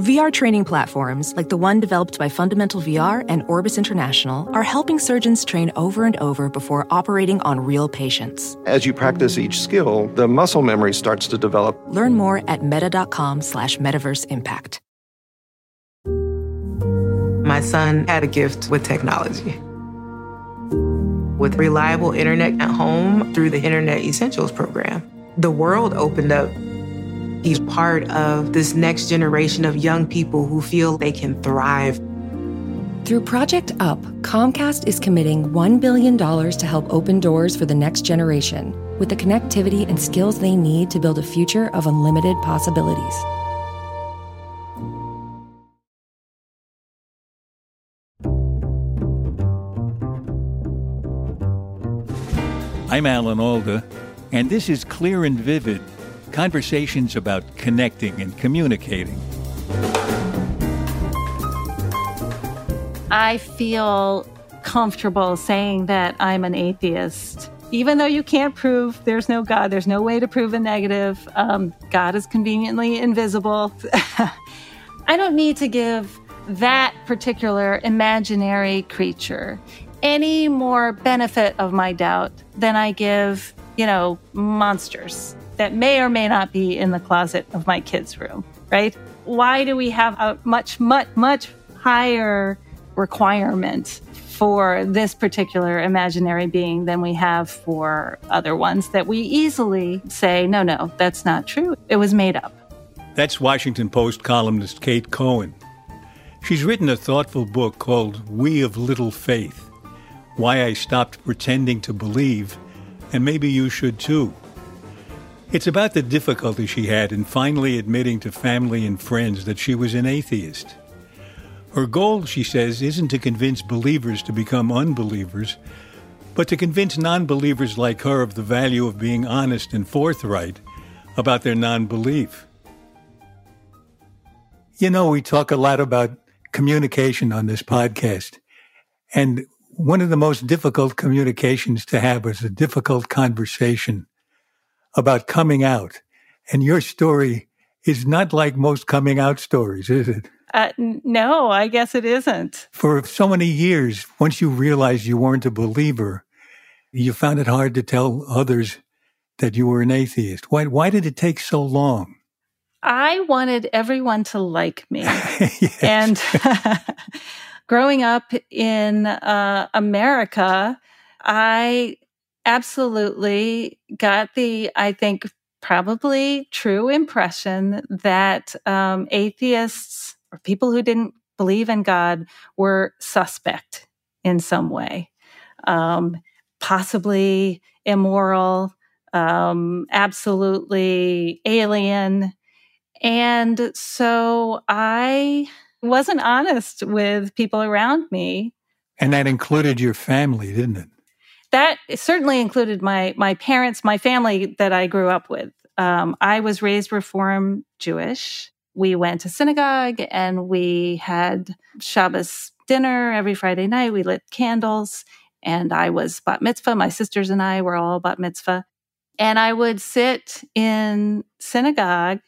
VR training platforms, like the one developed by Fundamental VR and Orbis International, are helping surgeons train over and over before operating on real patients. As you practice each skill, the muscle memory starts to develop. Learn more at meta.com slash metaverse impact. My son had a gift with technology. With reliable internet at home through the Internet Essentials program, the world opened up He's part of this next generation of young people who feel they can thrive. Through Project UP, Comcast is committing $1 billion to help open doors for the next generation with the connectivity and skills they need to build a future of unlimited possibilities. I'm Alan Alda, and this is Clear and Vivid conversations about connecting and communicating. I feel comfortable saying that I'm an atheist. Even though you can't prove there's no God, there's no way to prove a negative. Um, God is conveniently invisible. I don't need to give that particular imaginary creature any more benefit of my doubt than I give, you know, monsters that may or may not be in the closet of my kids' room, right? Why do we have a much, much, much higher requirement for this particular imaginary being than we have for other ones that we easily say, no, no, that's not true. It was made up. That's Washington Post columnist Kate Cohen. She's written a thoughtful book called We of Little Faith Why I Stopped Pretending to Believe, and maybe you should too. It's about the difficulty she had in finally admitting to family and friends that she was an atheist. Her goal, she says, isn't to convince believers to become unbelievers, but to convince non believers like her of the value of being honest and forthright about their non belief. You know, we talk a lot about communication on this podcast. And one of the most difficult communications to have is a difficult conversation about coming out. And your story is not like most coming out stories, is it? Uh, no, I guess it isn't. For so many years, once you realized you weren't a believer, you found it hard to tell others that you were an atheist. Why, why did it take so long? I wanted everyone to like me. And growing up in uh, America, I absolutely got the, I think, probably true impression that um, atheists or people who didn't believe in God were suspect in some way, um, possibly immoral, um, absolutely alien. And so I wasn't honest with people around me. And that included your family, didn't it? That certainly included my my parents, my family that I grew up with. Um, I was raised Reform Jewish. We went to synagogue and we had Shabbos dinner every Friday night. We lit candles, and I was bat mitzvah. My sisters and I were all bat mitzvah, and I would sit in synagogue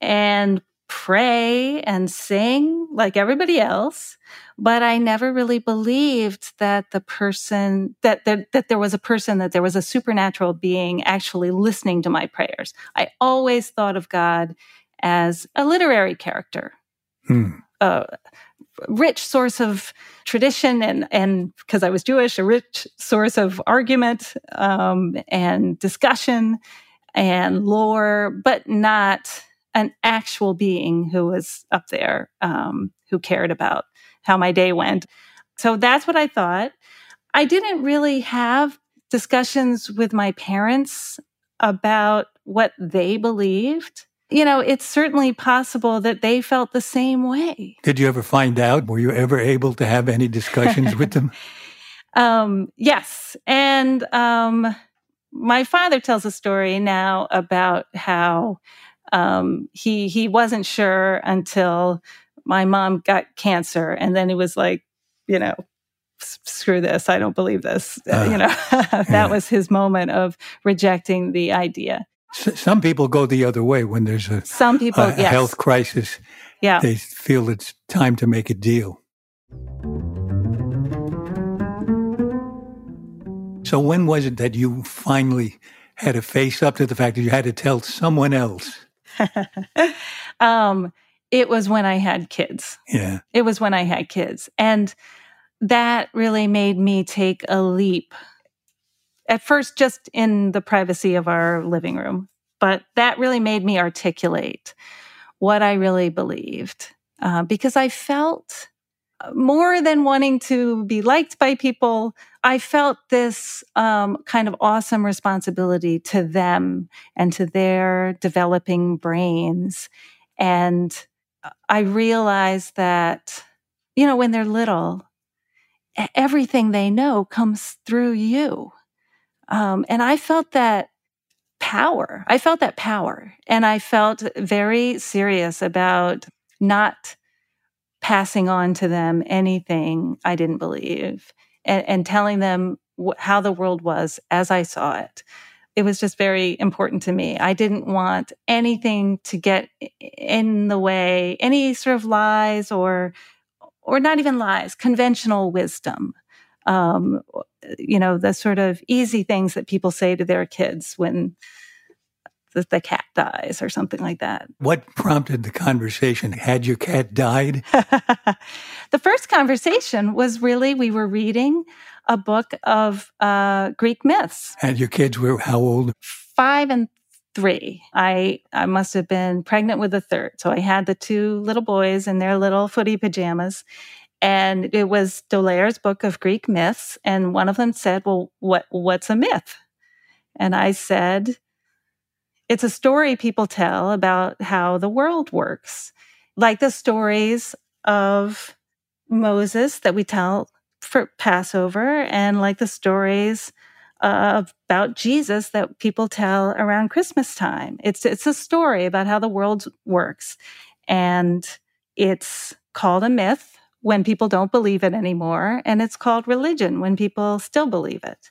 and pray and sing like everybody else but i never really believed that the person that that, that there was a person that there was a supernatural being actually listening to my prayers i always thought of god as a literary character hmm. a rich source of tradition and and because i was jewish a rich source of argument um, and discussion and lore but not an actual being who was up there um, who cared about how my day went. So that's what I thought. I didn't really have discussions with my parents about what they believed. You know, it's certainly possible that they felt the same way. Did you ever find out? Were you ever able to have any discussions with them? Um, yes. And um, my father tells a story now about how um, he he wasn't sure until my mom got cancer, and then he was like, you know, screw this, I don't believe this. Uh, you know, that yeah. was his moment of rejecting the idea. some people go the other way when there's a some people a, a yes. health crisis. Yeah. They feel it's time to make a deal. So when was it that you finally had to face up to the fact that you had to tell someone else? um, it was when I had kids. Yeah. It was when I had kids. And that really made me take a leap. At first, just in the privacy of our living room. But that really made me articulate what I really believed uh, because I felt more than wanting to be liked by people, I felt this um, kind of awesome responsibility to them and to their developing brains. And I realized that, you know, when they're little, everything they know comes through you. Um, and I felt that power. I felt that power. And I felt very serious about not passing on to them anything I didn't believe and, and telling them wh- how the world was as I saw it. It was just very important to me. I didn't want anything to get in the way, any sort of lies or, or not even lies, conventional wisdom. Um, you know, the sort of easy things that people say to their kids when that the cat dies or something like that. What prompted the conversation? Had your cat died? the first conversation was really we were reading a book of uh, Greek myths. And your kids were how old? Five and three. I I must have been pregnant with the third, so I had the two little boys in their little footy pajamas. And it was D'Aulaire's book of Greek myths, and one of them said, "Well, what what's a myth?" And I said, it's a story people tell about how the world works, like the stories of Moses that we tell for Passover, and like the stories uh, about Jesus that people tell around Christmas time. It's it's a story about how the world works, and it's called a myth when people don't believe it anymore, and it's called religion when people still believe it.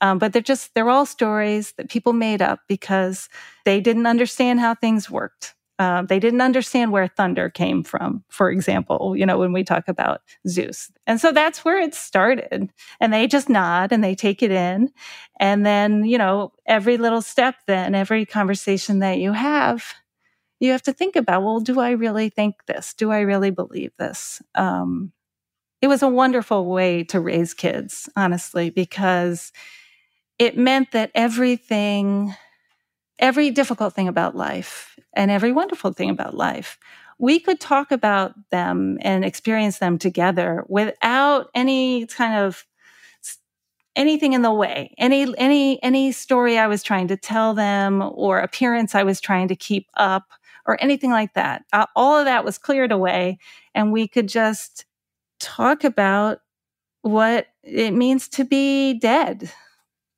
Um, but they're just, they're all stories that people made up because they didn't understand how things worked. Uh, they didn't understand where thunder came from, for example, you know, when we talk about Zeus. And so that's where it started. And they just nod and they take it in. And then, you know, every little step, then every conversation that you have, you have to think about, well, do I really think this? Do I really believe this? Um, it was a wonderful way to raise kids, honestly, because it meant that everything, every difficult thing about life and every wonderful thing about life, we could talk about them and experience them together without any kind of anything in the way. Any any any story i was trying to tell them or appearance i was trying to keep up or anything like that. Uh, all of that was cleared away and we could just talk about what it means to be dead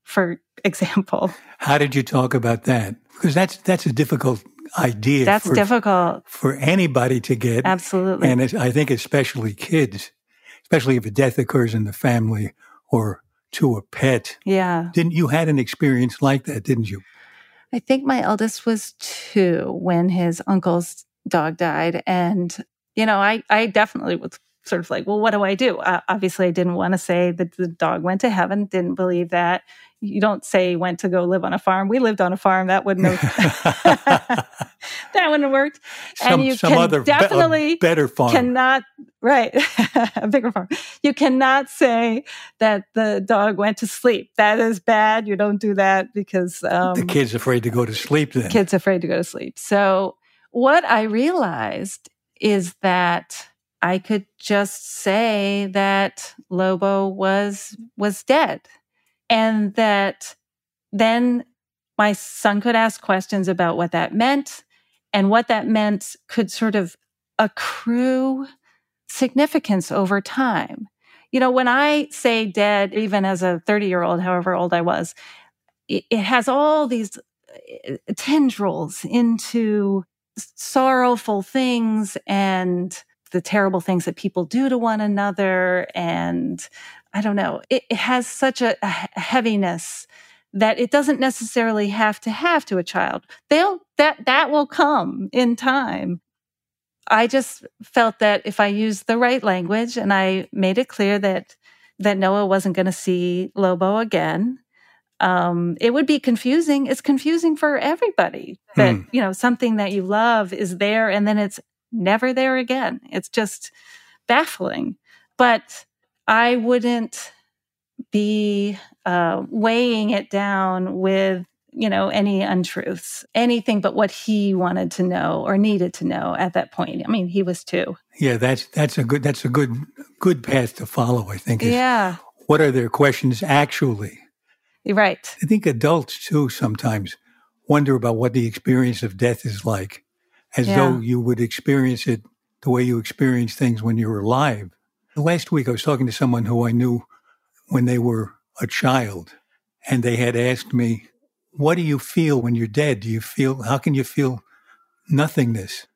for example. How did you talk about that? Because that's that's a difficult idea. That's for, difficult for anybody to get. Absolutely, and I think especially kids, especially if a death occurs in the family or to a pet. Yeah. Didn't you had an experience like that? Didn't you? I think my eldest was two when his uncle's dog died, and you know, I I definitely was sort of like, well, what do I do? Uh, obviously, I didn't want to say that the dog went to heaven. Didn't believe that you don't say went to go live on a farm. We lived on a farm. That wouldn't have that wouldn't have worked. Some, and you some can other definitely be- better farm cannot right a bigger farm. You cannot say that the dog went to sleep. That is bad. You don't do that because um, the kid's afraid to go to sleep. Then kid's afraid to go to sleep. So what I realized is that I could just say that Lobo was was dead and that then my son could ask questions about what that meant and what that meant could sort of accrue significance over time. You know, when I say dead, even as a 30 year old, however old I was, it, it has all these uh, tendrils into sorrowful things and the terrible things that people do to one another and I don't know, it, it has such a, a, heaviness that it doesn't necessarily have to have to a child. They'll that that will come in time. I just felt that if I used the right language and I made it clear that that Noah wasn't going to see Lobo again, um, it would be confusing. It's confusing for everybody that hmm. you know something that you love is there and then it's never there again. It's just baffling. But I wouldn't be uh, weighing it down with you know any untruths anything but what he wanted to know or needed to know at that point. I mean he was two. Yeah that's that's a good that's a good good path to follow i think yeah. what are their questions actually? Right. I think adults too sometimes wonder about what the experience of death is like as yeah. though you would experience it the way you experience things when you were alive last week i was talking to someone who i knew when they were a child and they had asked me what do you feel when you're dead? Do you feel, how can you feel nothingness?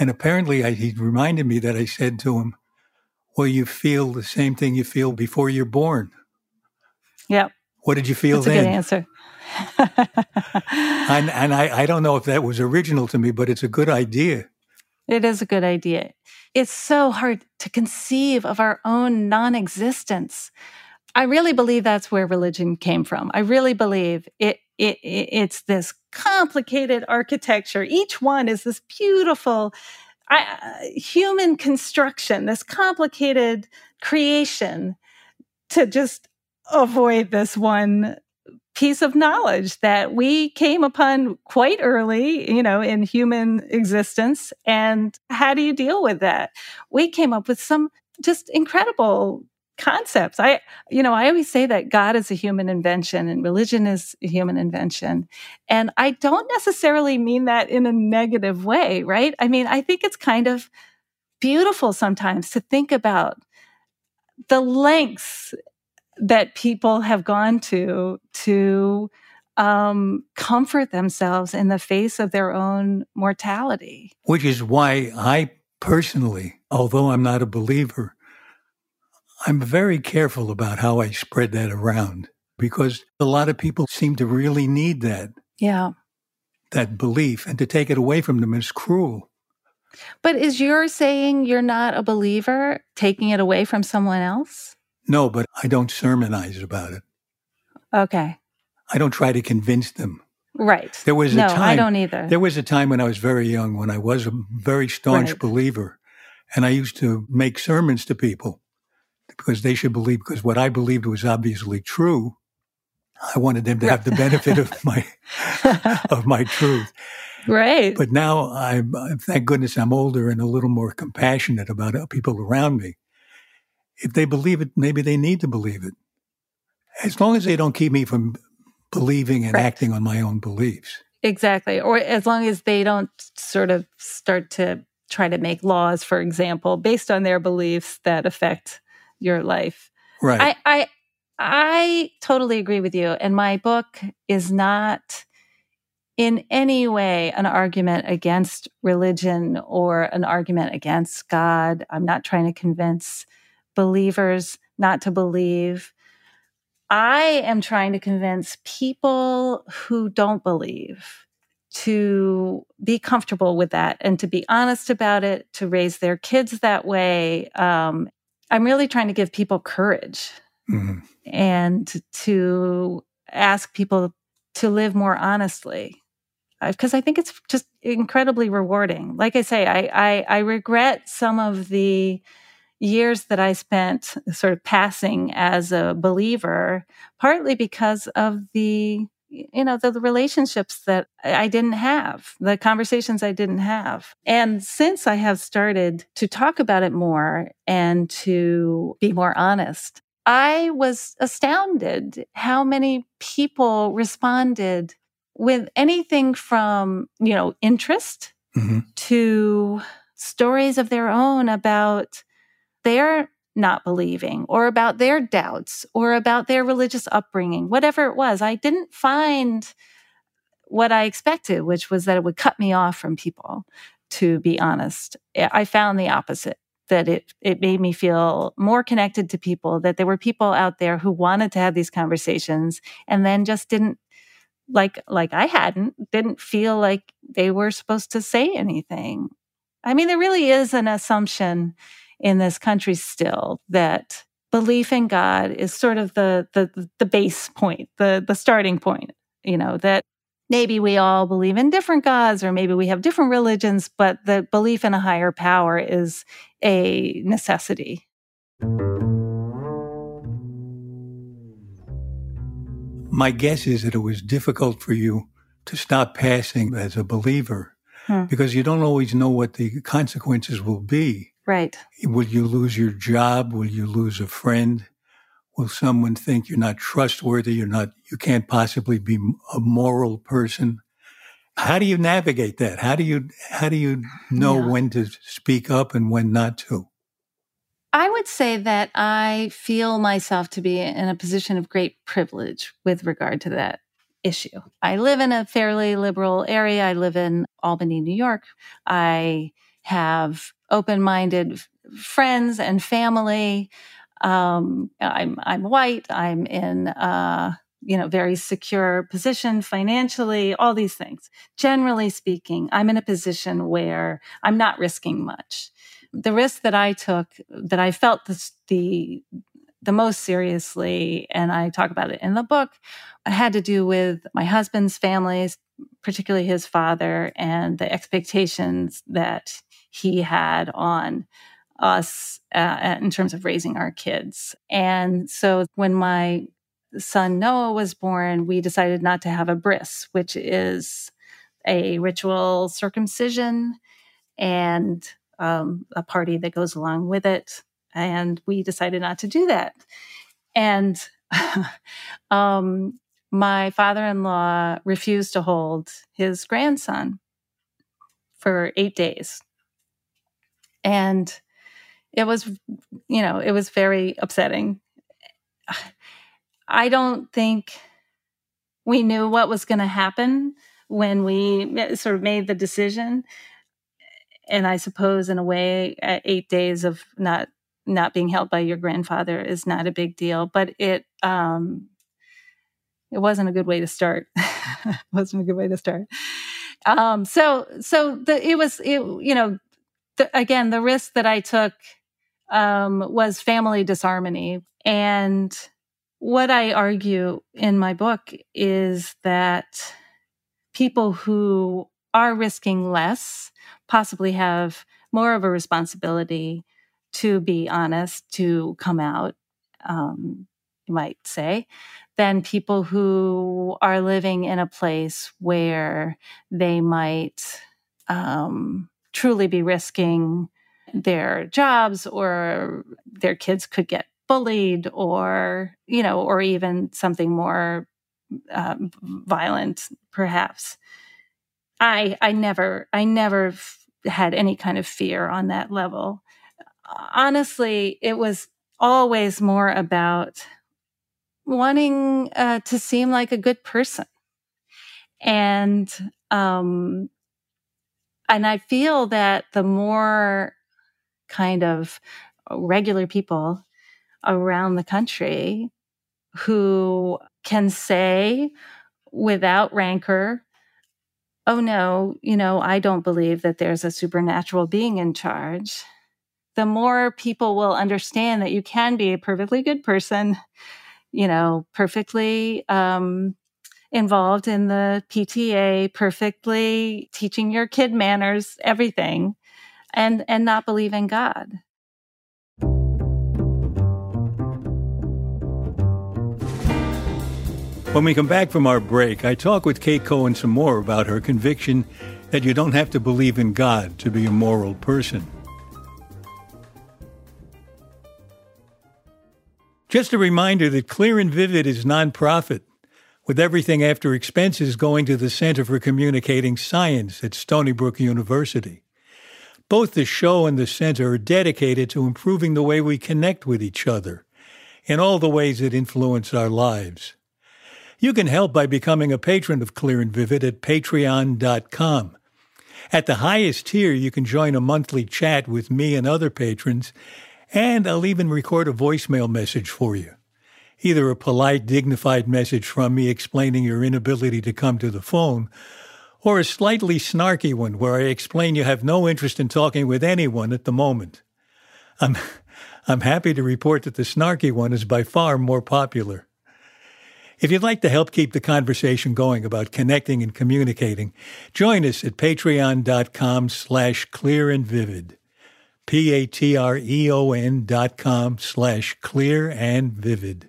And apparently I, he reminded me that I said to him, well, you feel the same thing you feel before you're born. Yeah. What did you feel That's then? good answer. and, and I, I don't know if that was original to me, but it's a good idea. It is a good idea. It's so hard to conceive of our own non existence. I really believe that's where religion came from. I really believe it it, it, it's this complicated architecture. Each one is this beautiful uh, human construction, this complicated creation to just avoid this one piece of knowledge that we came upon quite early, you know, in human existence. And how do you deal with that? We came up with some just incredible concepts. I, you know, I always say that God is a human invention and religion is a human invention. And I don't necessarily mean that in a negative way, right? I mean, I think it's kind of beautiful sometimes to think about the lengths that people have gone to to um, comfort themselves in the face of their own mortality. Which is why I personally, although I'm not a believer, I'm very careful about how I spread that around because a lot of people seem to really need that. Yeah. That belief and to take it away from them is cruel. But is your saying you're not a believer taking it away from someone else? No, but I don't sermonize about it. Okay. I don't try to convince them. Right. There was no, a time I don't either. There was a time when I was very young when I was a very staunch right. believer and I used to make sermons to people because they should believe, because what I believed was obviously true. I wanted them to have the benefit of my, of my truth. Right. But now I'm, thank goodness I'm older and a little more compassionate about uh, people around me. If they believe it, maybe they need to believe it. As long as they don't keep me from believing and right. acting on my own beliefs. Exactly. Or as long as they don't sort of start to try to make laws, for example, based on their beliefs that affect your life. Right. I, I I totally agree with you. And my book is not in any way an argument against religion or an argument against God. I'm not trying to convince believers not to believe. I am trying to convince people who don't believe to be comfortable with that and to be honest about it, to raise their kids that way, um, I'm really trying to give people courage mm-hmm. and to ask people to live more honestly because I think it's just incredibly rewarding. Like I say, I, I, I regret some of the years that I spent sort of passing as a believer, partly because of the you know, the, the, relationships that I didn't have, the conversations I didn't have. And since I have started to talk about it more and to be more honest, I was astounded how many people responded with anything from, you know, interest mm-hmm. to stories of their own about their not believing or about their doubts or about their religious upbringing, whatever it was. I didn't find what I expected, which was that it would cut me off from people, to be honest. I found the opposite. That it it made me feel more connected to people, that there were people out there who wanted to have these conversations and then just didn't like like I hadn't, didn't feel like they were supposed to say anything. I mean, there really is an assumption in this country still that belief in God is sort of the the the base point, the the starting point, you know, that maybe we all believe in different gods or maybe we have different religions, but the belief in a higher power is a necessity. My guess is that it was difficult for you to stop passing as a believer hmm. because you don't always know what the consequences will be. Right. Will you lose your job? Will you lose a friend? Will someone think you're not trustworthy? You're not, you can't possibly be a moral person. How do you navigate that? How do you, how do you know yeah. when to speak up and when not to? I would say that I feel myself to be in a position of great privilege with regard to that issue. I live in a fairly liberal area. I live in Albany, New York. I have open minded friends and family. Um, I'm I'm white. I'm in a you know very secure position financially. All these things. Generally speaking, I'm in a position where I'm not risking much. The risk that I took, that I felt the the the most seriously, and I talk about it in the book, had to do with my husband's families, particularly his father, and the expectations that he had on us uh, in terms of raising our kids. And so when my son Noah was born, we decided not to have a bris, which is a ritual circumcision and um, a party that goes along with it. And we decided not to do that. And um, my father in law refused to hold his grandson for eight days. And it was, you know, it was very upsetting. I don't think we knew what was going to happen when we sort of made the decision. And I suppose, in a way, eight days of not not being held by your grandfather is not a big deal, but it um, it wasn't a good way to start. wasn't a good way to start. Um, so so the, it was it, you know again the risk that I took um, was family disharmony. And what I argue in my book is that people who are risking less possibly have more of a responsibility to be honest, to come out, um, you might say, than people who are living in a place where they might um, truly be risking their jobs or their kids could get bullied or you know or even something more uh, violent perhaps. I i never i never had any kind of fear on that level. Honestly it was always more about wanting uh, to seem like a good person. And um and i feel that the more kind of regular people around the country who can say without rancor, oh no, you know, I don't believe that there's a supernatural being in charge. The more people will understand that you can be a perfectly good person, you know, perfectly um, involved in the PTA, perfectly teaching your kid manners, everything and and not believe in God. When we come back from our break, I talk with Kate Cohen some more about her conviction that you don't have to believe in God to be a moral person. Just a reminder that Clear and Vivid is nonprofit, with everything after expenses going to the Center for Communicating Science at Stony Brook University. Both the show and the center are dedicated to improving the way we connect with each other in all the ways that influence our lives. You can help by becoming a patron of Clear and Vivid at patreon.com. At the highest tier, you can join a monthly chat with me and other patrons, and I'll even record a voicemail message for you. Either a polite, dignified message from me explaining your inability to come to the phone, or a slightly snarky one where I explain you have no interest in talking with anyone at the moment. I'm, I'm happy to report that the snarky one is by far more popular. If you'd like to help keep the conversation going about connecting and communicating, join us at patreon.com slash clear and vivid. P-A-T-R-E-O-N dot com slash clear and vivid.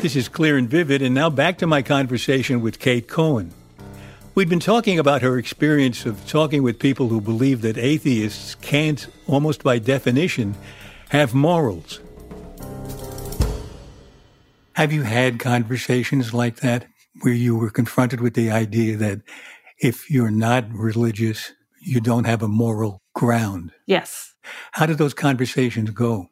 This is Clear and Vivid, and now back to my conversation with Kate Cohen. We'd been talking about her experience of talking with people who believe that atheists can't, almost by definition, have morals. Have you had conversations like that where you were confronted with the idea that if you're not religious, you don't have a moral ground? Yes. How did those conversations go?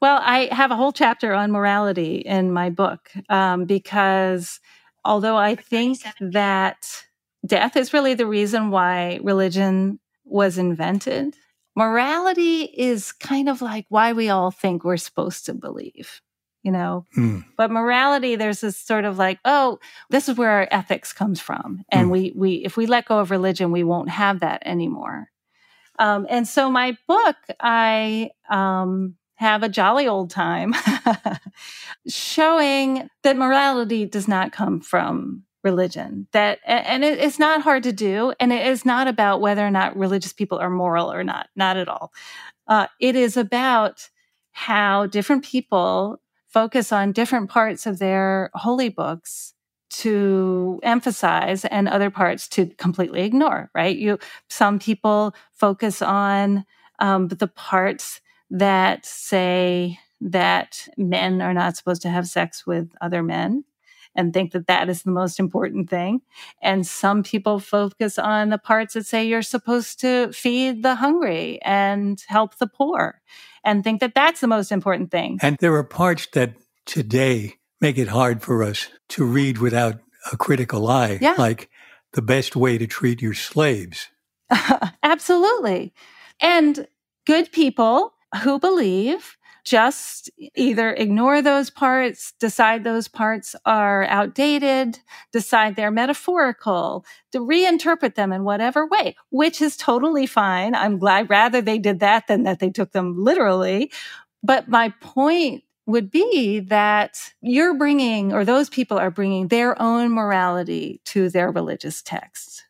Well, I have a whole chapter on morality in my book um, because although I think that death is really the reason why religion was invented, morality is kind of like why we all think we're supposed to believe. You know, Mm. but morality, there's this sort of like, oh, this is where our ethics comes from, and Mm. we we if we let go of religion, we won't have that anymore. Um, and so my book, I um, have a jolly old time showing that morality does not come from religion that and it, it's not hard to do and it is not about whether or not religious people are moral or not not at all. Uh, it is about how different people focus on different parts of their holy books to emphasize and other parts to completely ignore right? You some people focus on um, the parts that say that men are not supposed to have sex with other men and think that that is the most important thing. And some people focus on the parts that say you're supposed to feed the hungry and help the poor and think that that's the most important thing. And there are parts that today make it hard for us to read without a critical eye, Yeah. like the best way to treat your slaves. Absolutely. And good people who believe just either ignore those parts, decide those parts are outdated, decide they're metaphorical, to reinterpret them in whatever way, which is totally fine. I'm glad rather they did that than that they took them literally. But my point would be that you're bringing, or those people are bringing their own morality to their religious texts,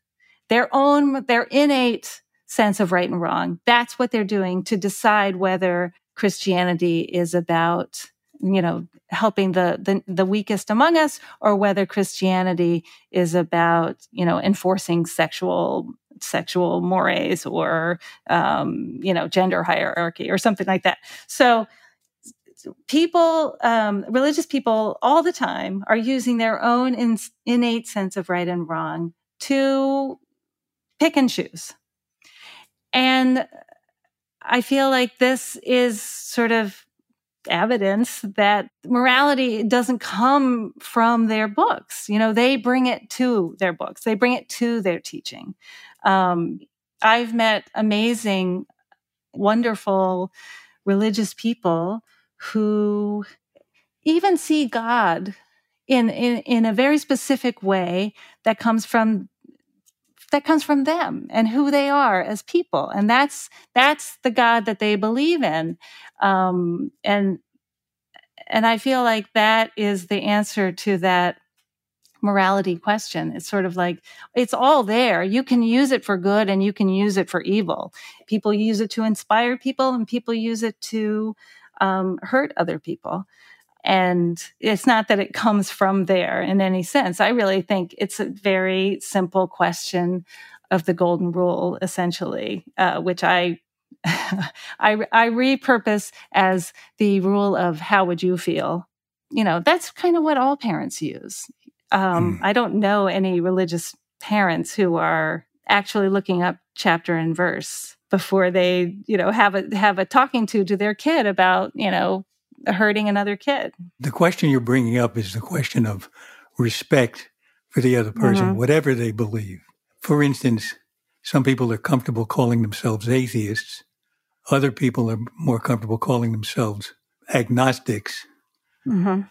their own, their innate sense of right and wrong. That's what they're doing to decide whether Christianity is about, you know, helping the, the, the weakest among us or whether Christianity is about, you know, enforcing sexual sexual mores or um, you know gender hierarchy or something like that so people um, religious people all the time are using their own in, innate sense of right and wrong to pick and choose and I feel like this is sort of evidence that morality doesn't come from their books. You know, they bring it to their books, they bring it to their teaching. Um, I've met amazing, wonderful religious people who even see God in, in, in a very specific way that comes from that comes from them and who they are as people and that's that's the god that they believe in um, and And I feel like that is the answer to that morality question. It's sort of like it's all there. You can use it for good and you can use it for evil. People use it to inspire people and people use it to um, hurt other people. And it's not that it comes from there in any sense. I really think it's a very simple question of the golden rule, essentially, uh, which I I, I repurpose as the rule of how would you feel? You know, that's kind of what all parents use. Um, mm. I don't know any religious parents who are actually looking up chapter and verse before they, you know, have a have a talking to to their kid about, you know, hurting another kid. The question you're bringing up is the question of respect for the other person, mm-hmm. whatever they believe. For instance, some people are comfortable calling themselves atheists. Other people are more comfortable calling themselves agnostics. Mm-hmm.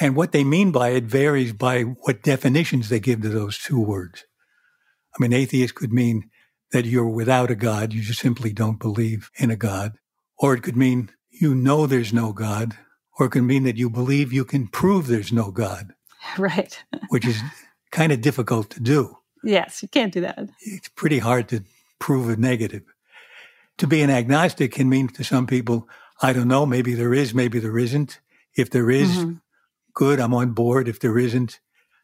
And what they mean by it varies by what definitions they give to those two words. I mean, atheist could mean that you're without a God, you just simply don't believe in a God. Or it could mean you know there's no God, or it can mean that you believe you can prove there's no God. Right. which is kind of difficult to do. Yes, you can't do that. It's pretty hard to prove a negative. To be an agnostic can mean to some people, I don't know, maybe there is, maybe there isn't. If there is, mm-hmm. good, I'm on board. If there isn't,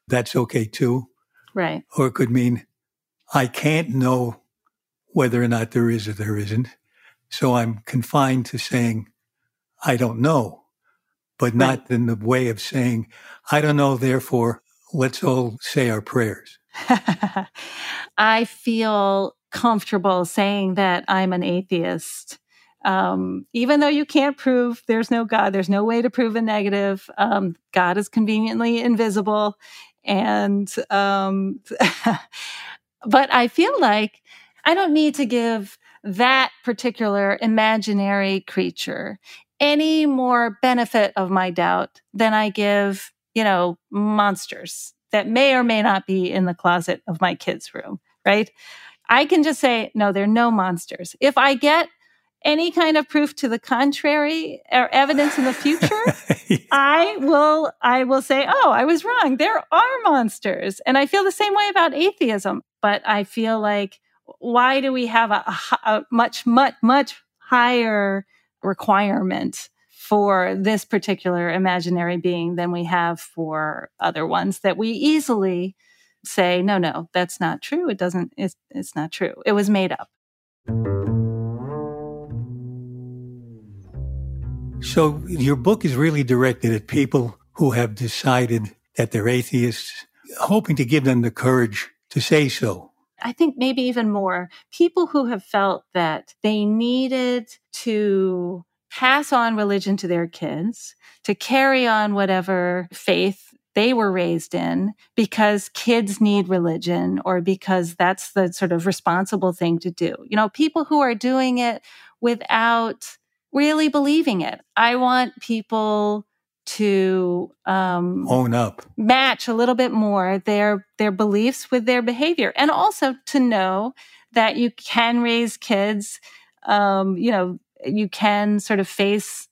that's okay too. Right. Or it could mean, I can't know whether or not there is or there isn't. So I'm confined to saying, I don't know, but not right. in the way of saying, I don't know, therefore, let's all say our prayers. I feel comfortable saying that I'm an atheist. Um, even though you can't prove there's no God, there's no way to prove a negative. Um, God is conveniently invisible. And, um, but I feel like I don't need to give that particular imaginary creature any more benefit of my doubt than I give, you know, monsters that may or may not be in the closet of my kid's room, right? I can just say, no, there are no monsters. If I get any kind of proof to the contrary or evidence in the future, yeah. I will I will say, "Oh, I was wrong. There are monsters." And I feel the same way about atheism, but I feel like why do we have a, a much much much higher requirement for this particular imaginary being than we have for other ones that we easily say, no, no, that's not true. It doesn't, it's, it's not true. It was made up. So your book is really directed at people who have decided that they're atheists, hoping to give them the courage to say so. I think maybe even more people who have felt that they needed to pass on religion to their kids, to carry on whatever faith they were raised in because kids need religion or because that's the sort of responsible thing to do. You know, people who are doing it without really believing it. I want people to um, own up, match a little bit more their their beliefs with their behavior, and also to know that you can raise kids. Um, you know, you can sort of face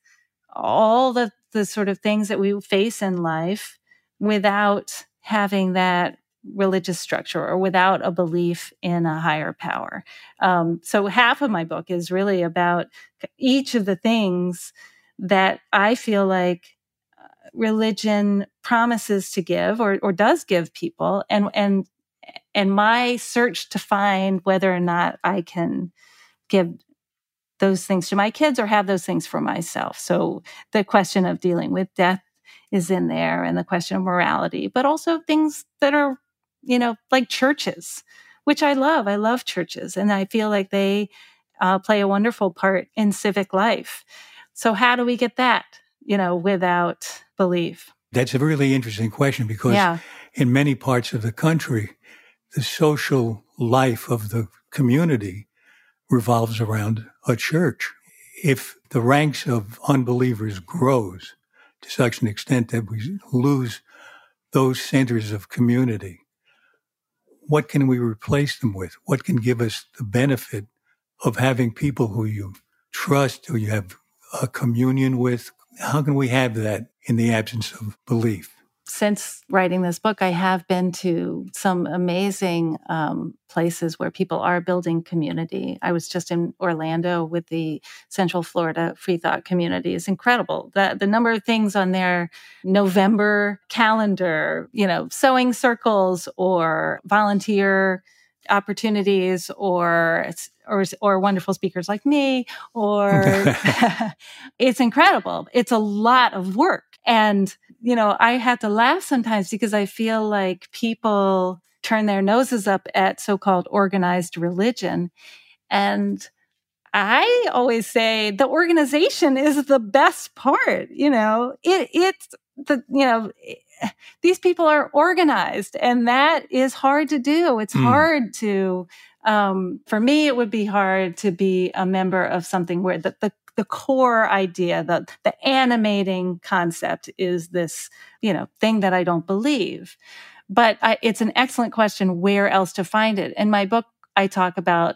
all the the sort of things that we face in life without having that religious structure or without a belief in a higher power. Um, so half of my book is really about each of the things that I feel like religion promises to give or, or does give people and and and my search to find whether or not I can give those things to my kids or have those things for myself. So the question of dealing with death is in there and the question of morality, but also things that are, you know, like churches, which I love. I love churches and I feel like they uh, play a wonderful part in civic life. So how do we get that, you know, without belief? That's a really interesting question because yeah. in many parts of the country, the social life of the community revolves around a church. If the ranks of unbelievers grows to such an extent that we lose those centers of community, what can we replace them with? What can give us the benefit of having people who you trust, who you have a communion with, How can we have that in the absence of belief? since writing this book, I have been to some amazing um, places where people are building community. I was just in Orlando with the Central Florida Free Thought Community. It's incredible. The, the number of things on their November calendar, you know, sewing circles or volunteer opportunities or or or wonderful speakers like me or it's incredible it's a lot of work and you know, I had to laugh sometimes because I feel like people turn their noses up at so called organized religion. And I always say the organization is the best part. You know, it, it's the, you know, these people are organized and that is hard to do. It's mm. hard to, um, for me, it would be hard to be a member of something where the, the the core idea, the, the animating concept is this, you know, thing that I don't believe. But I, it's an excellent question where else to find it. In my book, I talk about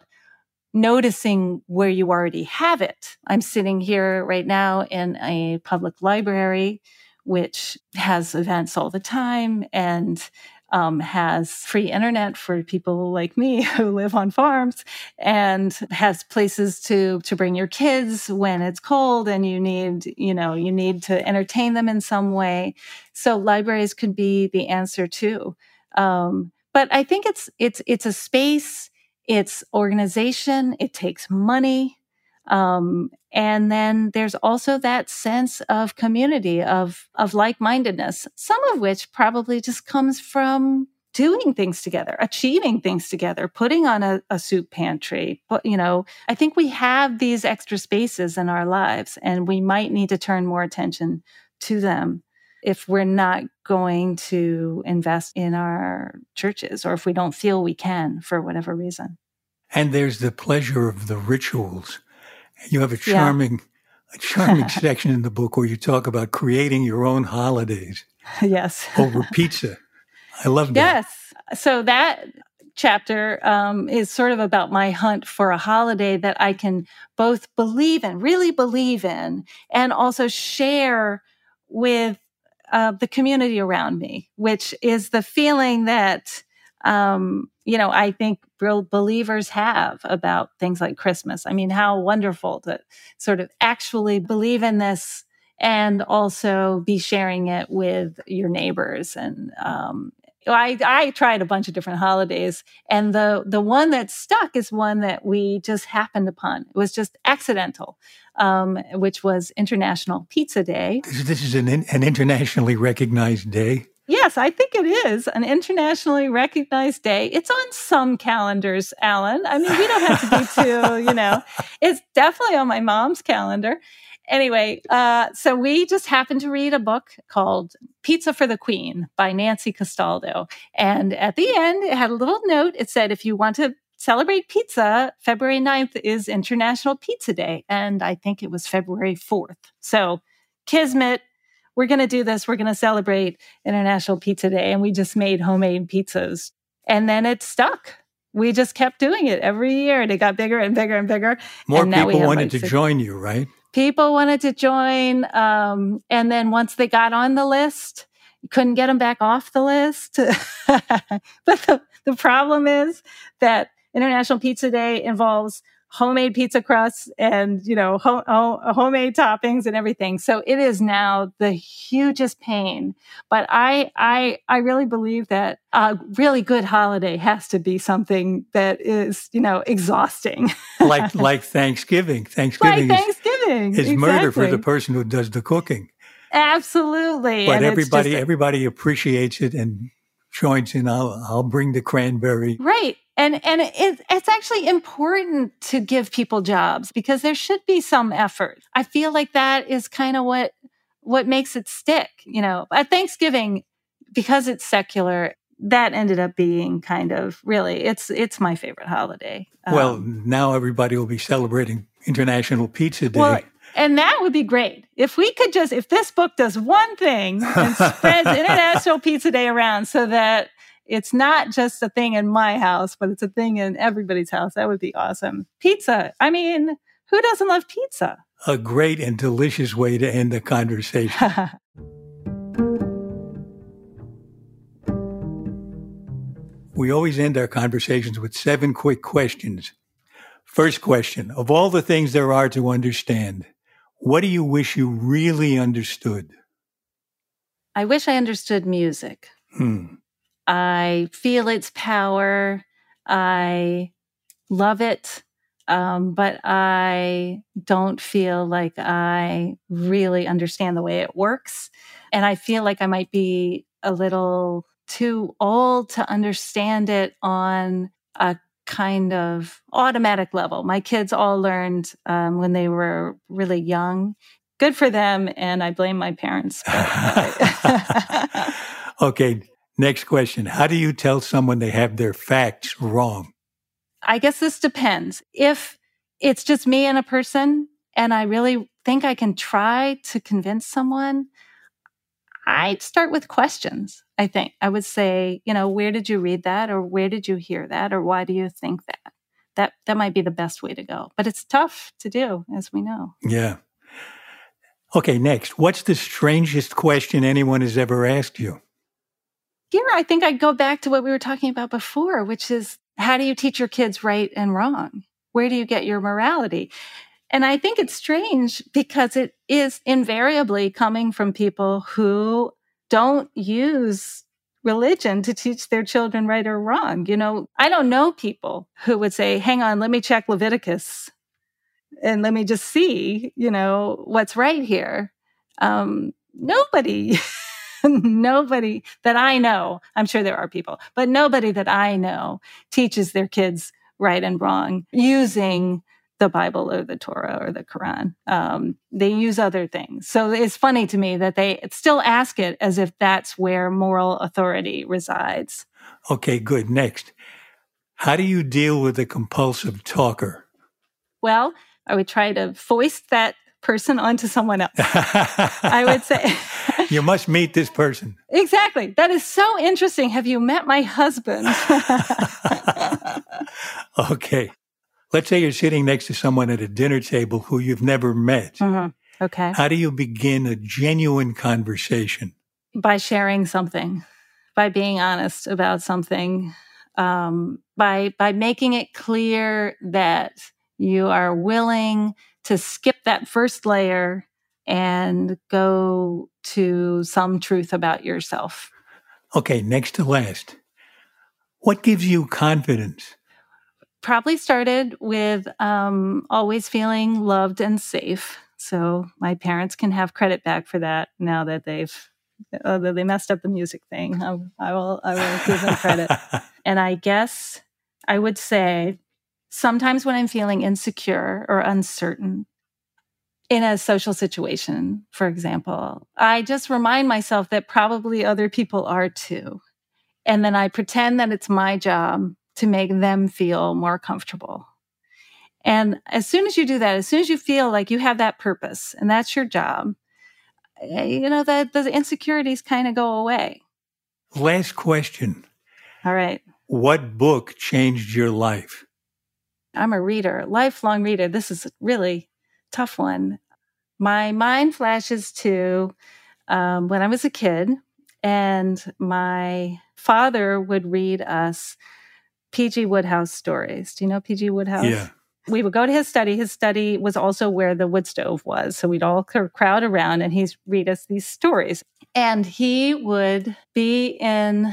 noticing where you already have it. I'm sitting here right now in a public library, which has events all the time and um, has free internet for people like me who live on farms and has places to to bring your kids when it's cold and you need you know you need to entertain them in some way. So libraries could be the answer too. Um, but i think it's it's it's a space it's organization it takes money um, and then there's also that sense of community, of, of like mindedness, some of which probably just comes from doing things together, achieving things together, putting on a, a soup pantry. But, you know, I think we have these extra spaces in our lives and we might need to turn more attention to them if we're not going to invest in our churches or if we don't feel we can for whatever reason. And there's the pleasure of the rituals you have a charming, yeah. a charming section in the book where you talk about creating your own holidays. Yes. over pizza. I love that. Yes. So that chapter um, is sort of about my hunt for a holiday that I can both believe in, really believe in, and also share with uh, the community around me, which is the feeling that um, you know, I think real believers have about things like Christmas. I mean, how wonderful to sort of actually believe in this and also be sharing it with your neighbors. And um, I, I tried a bunch of different holidays, and the the one that stuck is one that we just happened upon. It was just accidental, um, which was International Pizza Day. This is an, an internationally recognized day. Yes, I think it is an internationally recognized day. It's on some calendars, Alan. I mean, we don't have to be too, you know, it's definitely on my mom's calendar. Anyway, uh, so we just happened to read a book called Pizza for the Queen by Nancy Castaldo. And at the end, it had a little note. It said, if you want to celebrate pizza, February 9th is International Pizza Day. And I think it was February 4th. So, Kismet, we're going to do this. We're going to celebrate International Pizza Day. And we just made homemade pizzas. And then it stuck. We just kept doing it every year and it got bigger and bigger and bigger. More and people wanted like to six- join you, right? People wanted to join. Um, and then once they got on the list, you couldn't get them back off the list. but the, the problem is that International Pizza Day involves homemade pizza crusts and you know ho- ho- homemade toppings and everything. So it is now the hugest pain. But i i i really believe that a really good holiday has to be something that is you know exhausting. Like like thanksgiving. Thanksgiving like thanksgiving. is, is exactly. murder for the person who does the cooking. Absolutely. But and everybody just, everybody appreciates it and joins in. I'll i'll bring the cranberry right and and it, it's actually important to give people jobs because there should be some effort. I feel like that is kind of what what makes it stick. You know, at Thanksgiving, because it's secular, that ended up being kind of really it's it's my favorite holiday. Well, um, now everybody will be celebrating International Pizza Day. Well, and that would be great. If we could just, if this book does one thing and spreads International Pizza Day around so that it's not just a thing in my house, but it's a thing in everybody's house. That would be awesome. Pizza. I mean, who doesn't love pizza? a great and delicious way to end the conversation. we always end our conversations with seven quick questions. First question Of all the things there are to understand, what do you wish you really understood? I wish I understood music. Hmm. I feel its power. I love it. Um, but I don't feel like I really understand the way it works. And I feel like I might be a little too old to understand it on a kind of automatic level. My kids all learned um, when they were really young. Good for them. And I blame my parents. okay. Next question. How do you tell someone they have their facts wrong? I guess this depends. If it's just me and a person, and I really think I can try to convince someone, I'd start with questions. I think I would say, you know, where did you read that, or where did you hear that, or why do you think that? That that might be the best way to go, but it's tough to do, as we know. Yeah. Okay. Next, what's the strangest question anyone has ever asked you? Here, I think I'd go back to what we were talking about before, which is how do you teach your kids right and wrong? Where do you get your morality? And I think it's strange because it is invariably coming from people who don't use religion to teach their children right or wrong. You know, I don't know people who would say, hang on, let me check Leviticus and let me just see, you know, what's right here. Um, nobody nobody that I know, I'm sure there are people, but nobody that I know teaches their kids right and wrong using the Bible or the Torah or the Quran. Um, they use other things. So it's funny to me that they still ask it as if that's where moral authority resides. Okay, good. Next. How do you deal with a compulsive talker? Well, I would try to foist that person onto someone else. I would say. you must meet this person. Exactly. That is so interesting. Have you met my husband? okay. Let's say you're sitting next to someone at a dinner table who you've never met. Mm-hmm. Okay. How do you begin a genuine conversation? By sharing something, by being honest about something, um, by by making it clear that you are willing to skip that first layer and go to some truth about yourself. Okay, next to last. What gives you confidence? Probably started with um, always feeling loved and safe. So my parents can have credit back for that now that they've although they messed up the music thing. I, I will I will give them credit. and I guess I would say sometimes when I'm feeling insecure or uncertain in a social situation, for example, I just remind myself that probably other people are too. And then I pretend that it's my job to make them feel more comfortable. And as soon as you do that, as soon as you feel like you have that purpose and that's your job, eh, you know, that the insecurities kind of go away. Last question. All right. What book changed your life? I'm a reader, lifelong reader. This is really tough one. My mind flashes to um, when I was a kid, and my father would read us P.G. Wodehouse stories. Do you know P.G. Wodehouse? Yeah. We would go to his study. His study was also where the wood stove was. So we'd all crowd around and he'd read us these stories. And he would be in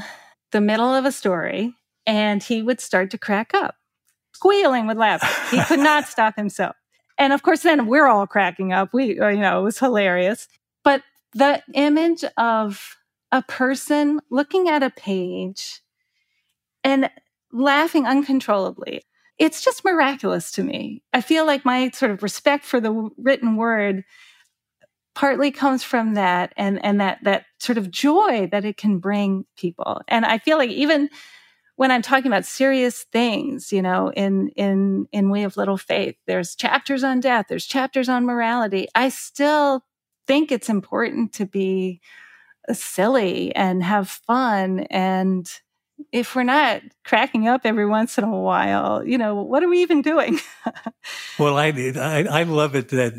the middle of a story and he would start to crack up squealing with laughter. He could not stop himself. And of course, then we're all cracking up. We, uh, you know, it was hilarious. But the image of a person looking at a page and laughing uncontrollably, it's just miraculous to me. I feel like my sort of respect for the written word partly comes from that and and that that sort of joy that it can bring people. And I feel like even when I'm talking about serious things, you know, in in in We of Little Faith, there's chapters on death, there's chapters on morality. I still think it's important to be silly and have fun and if we're not cracking up every once in a while, you know, what are we even doing? well, I, I I love it that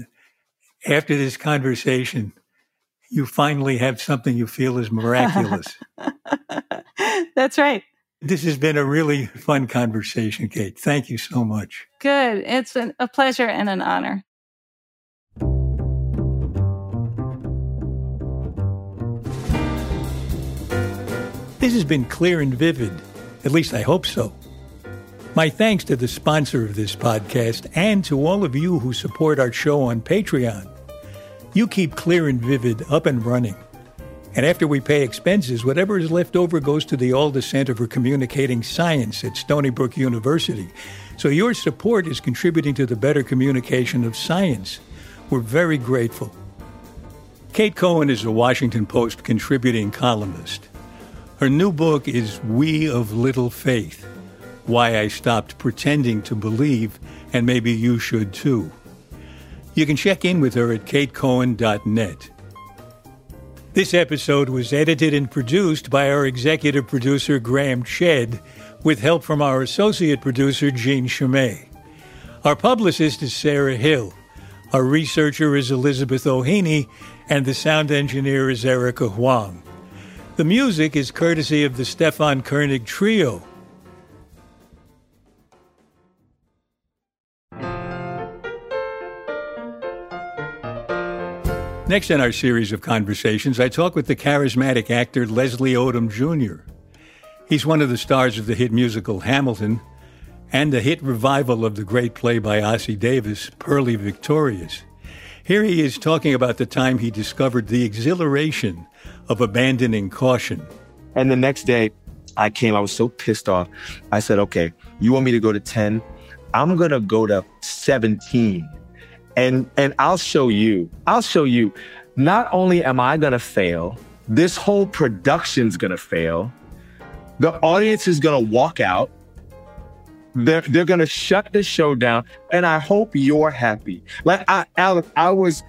after this conversation, you finally have something you feel is miraculous. That's right. This has been a really fun conversation, Kate. Thank you so much. Good. It's an, a pleasure and an honor. This has been clear and vivid. At least I hope so. My thanks to the sponsor of this podcast and to all of you who support our show on Patreon. You keep Clear and Vivid up and running. And after we pay expenses, whatever is left over goes to the Alda Center for Communicating Science at Stony Brook University. So your support is contributing to the better communication of science. We're very grateful. Kate Cohen is a Washington Post contributing columnist. Her new book is We of Little Faith Why I Stopped Pretending to Believe, and maybe you should too. You can check in with her at katecohen.net. This episode was edited and produced by our executive producer, Graham Chedd, with help from our associate producer, Jean Chimay. Our publicist is Sarah Hill. Our researcher is Elizabeth O'Haney, and the sound engineer is Erica Huang. The music is courtesy of the Stefan Koenig Trio. Next in our series of conversations, I talk with the charismatic actor Leslie Odom Jr. He's one of the stars of the hit musical Hamilton and the hit revival of the great play by Ossie Davis, Purlie Victorious. Here he is talking about the time he discovered the exhilaration of abandoning caution. And the next day, I came, I was so pissed off. I said, okay, you want me to go to 10? I'm going to go to 17. And, and I'll show you, I'll show you, not only am I going to fail, this whole production's going to fail. The audience is going to walk out. They're, they're going to shut the show down. And I hope you're happy. Like I, Alex, I was,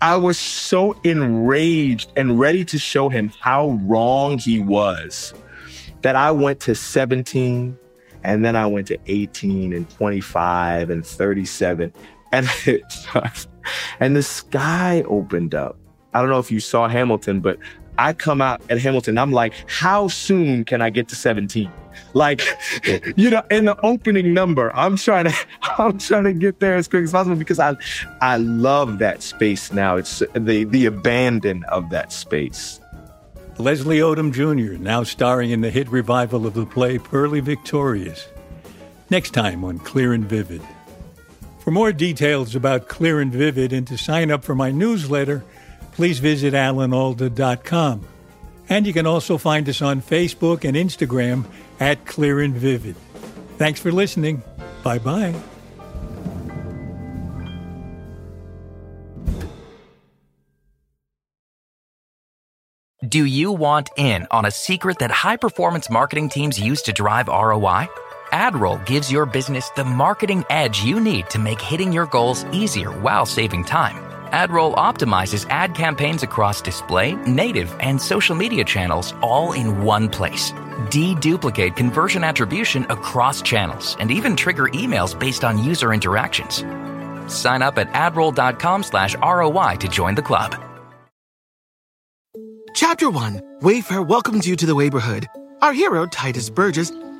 I was so enraged and ready to show him how wrong he was that I went to 17 and then I went to 18 and 25 and 37 and and the sky opened up. I don't know if you saw Hamilton, but I come out at Hamilton. I'm like, how soon can I get to 17? Like, you know, in the opening number, I'm trying to, I'm trying to get there as quick as possible because I, I love that space now. It's the the abandon of that space. Leslie Odom Jr. now starring in the hit revival of the play Purlie Victorious. Next time on Clear and Vivid. For more details about Clear and Vivid and to sign up for my newsletter, please visit alanalda.com. And you can also find us on Facebook and Instagram at Clear and Vivid. Thanks for listening. Bye bye. Do you want in on a secret that high performance marketing teams use to drive ROI? AdRoll gives your business the marketing edge you need to make hitting your goals easier while saving time. AdRoll optimizes ad campaigns across display, native, and social media channels all in one place. Deduplicate conversion attribution across channels and even trigger emails based on user interactions. Sign up at adroll.com slash ROI to join the club. Chapter 1 Wayfair welcomes you to the neighborhood. Our hero, Tituss Burgess,